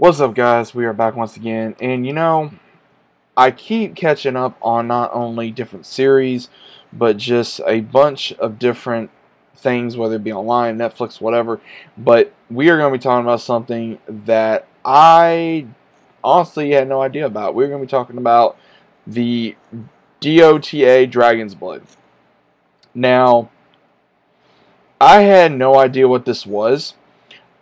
What's up, guys? We are back once again, and you know, I keep catching up on not only different series, but just a bunch of different things, whether it be online, Netflix, whatever. But we are going to be talking about something that I honestly had no idea about. We're going to be talking about the DOTA Dragon's Blood. Now, I had no idea what this was.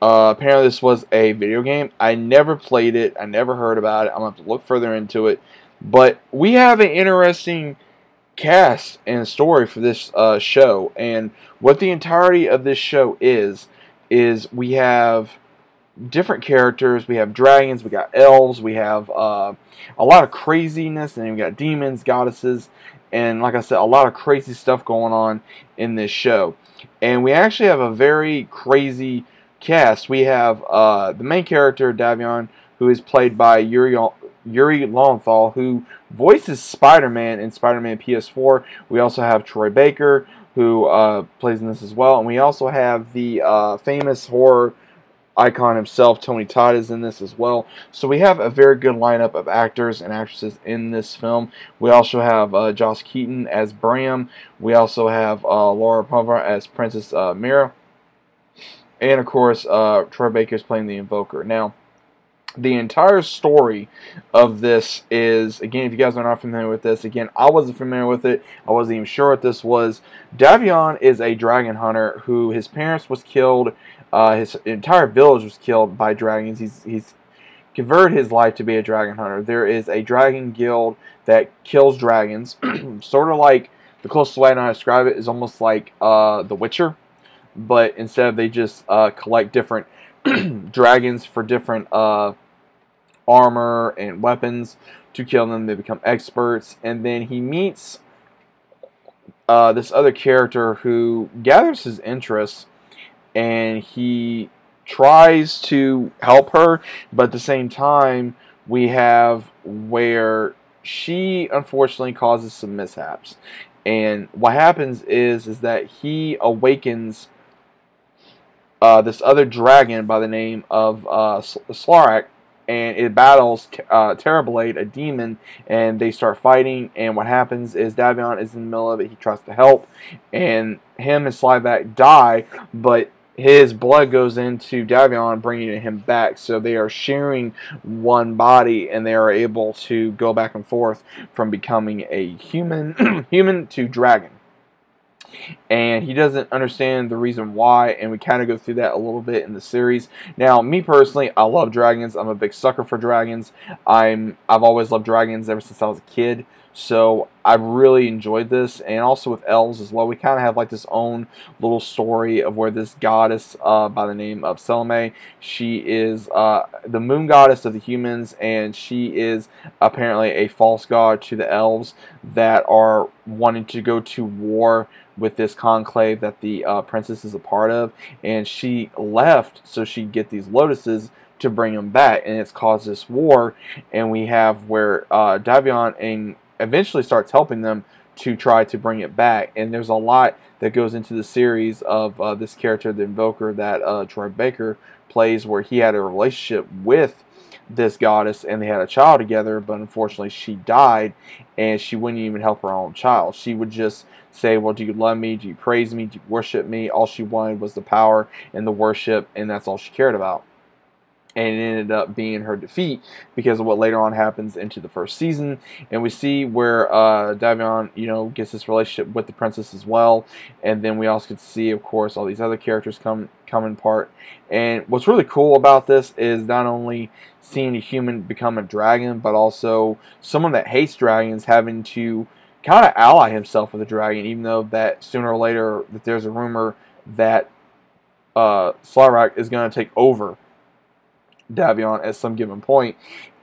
Uh, apparently, this was a video game. I never played it. I never heard about it. I'm going to have to look further into it. But we have an interesting cast and story for this uh, show. And what the entirety of this show is, is we have different characters. We have dragons, we got elves, we have uh, a lot of craziness, and we got demons, goddesses, and like I said, a lot of crazy stuff going on in this show. And we actually have a very crazy cast, we have uh, the main character, Davion, who is played by Yuri, Yuri Lowenthal, who voices Spider-Man in Spider-Man PS4. We also have Troy Baker, who uh, plays in this as well. And we also have the uh, famous horror icon himself, Tony Todd, is in this as well. So we have a very good lineup of actors and actresses in this film. We also have uh, Josh Keaton as Bram. We also have uh, Laura Pulver as Princess uh, Mira. And of course, uh, Troy Baker is playing the Invoker. Now, the entire story of this is again if you guys are not familiar with this again i wasn't familiar with it. I wasn't even sure what this was. Davion is a dragon hunter who his parents was killed uh, his entire village was killed by dragons. He's he's converted his life to be a dragon hunter. There is a dragon guild that kills dragons. Sort of like the closest way i know how to describe it is almost like uh, the witcher but instead they just uh, collect different dragons for different uh, armor and weapons to kill them. They become experts, and then he meets uh, this other character who gathers his interest, and he tries to help her, but at the same time, we have where she unfortunately causes some mishaps. And what happens is is that he awakens uh, this other dragon by the name of uh, Slyrak, and it battles uh, Terrorblade, a demon, and they start fighting. And what happens is Davion is in the middle of it. He tries to help, and him and Slyrak die, but his blood goes into Davion, bringing him back. So they are sharing one body, and they are able to go back and forth from becoming a human, human to dragon and he doesn't understand the reason why and we kind of go through that a little bit in the series. Now me personally i love dragons. I'm a big sucker for dragons. I'm i've always loved dragons ever since i was a kid so i really enjoyed this. And also with elves as well we kind of have like this own little story of where this goddess uh, by the name of selene she is uh, the moon goddess of the humans and she is apparently a false god to the elves that are wanting to go to war with this conclave that the uh, princess is a part of, and she left so she'd get these lotuses to bring them back, and it's caused this war. And we have where uh, Davion and eventually starts helping them to try to bring it back. And there's a lot that goes into the series of uh, this character, the Invoker, that uh, Troy Baker plays, where he had a relationship with this goddess and they had a child together, but unfortunately she died and she wouldn't even help her own child. She would just say, Well, do you love me? Do you praise me? Do you worship me? All she wanted was the power and the worship, and that's all she cared about and it ended up being her defeat because of what later on happens into the first season. And we see where uh, Davion, you know, gets this relationship with the princess as well. And then we also get to see, of course, all these other characters come come in part. And what's really cool about this is not only seeing a human become a dragon, but also someone that hates dragons having to kind of ally himself with a dragon, even though that sooner or later that there's a rumor that uh, Slyrak is going to take over Davion at some given point,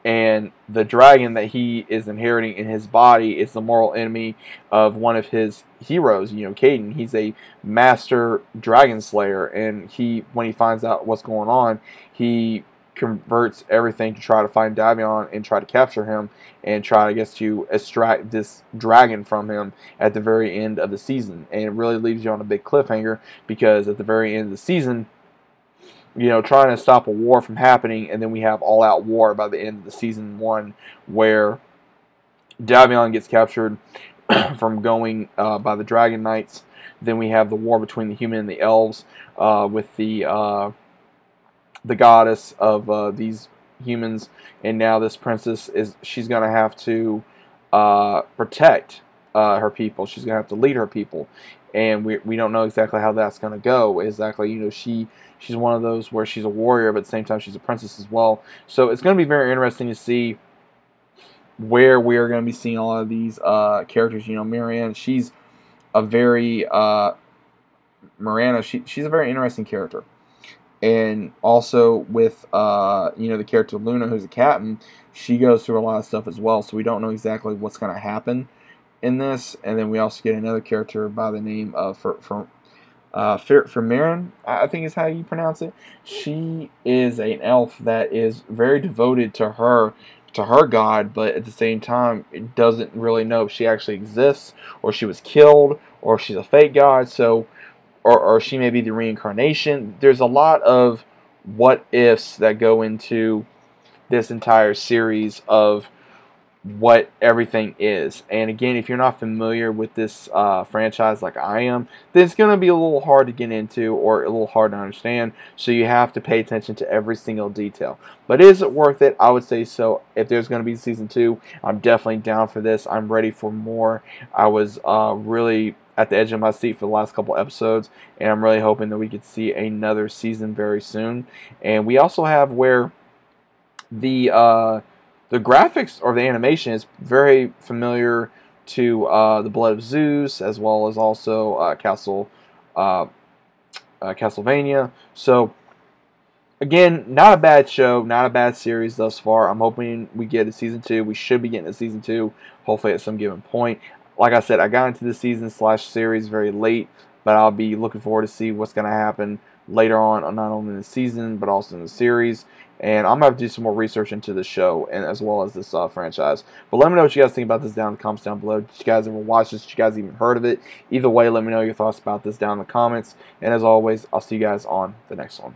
and the dragon that he is inheriting in his body is the moral enemy of one of his heroes. You know, Kaden. He's a master dragon slayer, and he when he finds out what's going on, he converts everything to try to find Davion and try to capture him and try, I guess, to extract this dragon from him at the very end of the season. And it really leaves you on a big cliffhanger because at the very end of the season, you know, trying to stop a war from happening, and then we have all out war by the end of the season one, where Davion gets captured from going uh, by the Dragon Knights. Then we have the war between the human and the elves, uh, with the uh, the goddess of uh, these humans, and now this princess is she's gonna have to uh, protect uh, her people. She's gonna have to lead her people, and we we don't know exactly how that's gonna go. Exactly, you know, she she's one of those where she's a warrior, but at the same time she's a princess as well. So it's gonna be very interesting to see where we are going to be seeing a lot of these uh, characters. You know, Marianne, she's a very uh, Miranda. She, she's a very interesting character, and also with uh, you know the character Luna, who's a captain, she goes through a lot of stuff as well. So we don't know exactly what's going to happen in this. And then we also get another character by the name of for for. Uh, Marin, I think is how you pronounce it. She is an elf that is very devoted to her to her god, but at the same time, it doesn't really know if she actually exists, or she was killed, or she's a fake god. So, or, or she may be the reincarnation. There's a lot of what ifs that go into this entire series of what everything is. And again, if you're not familiar with this uh, franchise like I am, then it's going to be a little hard to get into or a little hard to understand. So you have to pay attention to every single detail. But is it worth it? I would say so. If there's going to be season two, I'm definitely down for this. I'm ready for more. I was uh, really at the edge of my seat for the last couple episodes, and I'm really hoping that we could see another season very soon. And we also have where the uh, the graphics or the animation is very familiar to uh, the Blood of Zeus, as well as also uh, Castle uh, uh, Castlevania. So again, not a bad show, not a bad series thus far. I'm hoping we get a season two. We should be getting a season two, hopefully at some given point. Like I said, I got into the season slash series very late, but I'll be looking forward to see what's going to happen later on, not only in the season but also in the series. And I'm gonna have to do some more research into the show and as well as this uh, franchise. But let me know what you guys think about this down in the comments down below. Did you guys ever watch this? Did you guys even heard of it? Either way, let me know your thoughts about this down in the comments. And as always, I'll see you guys on the next one.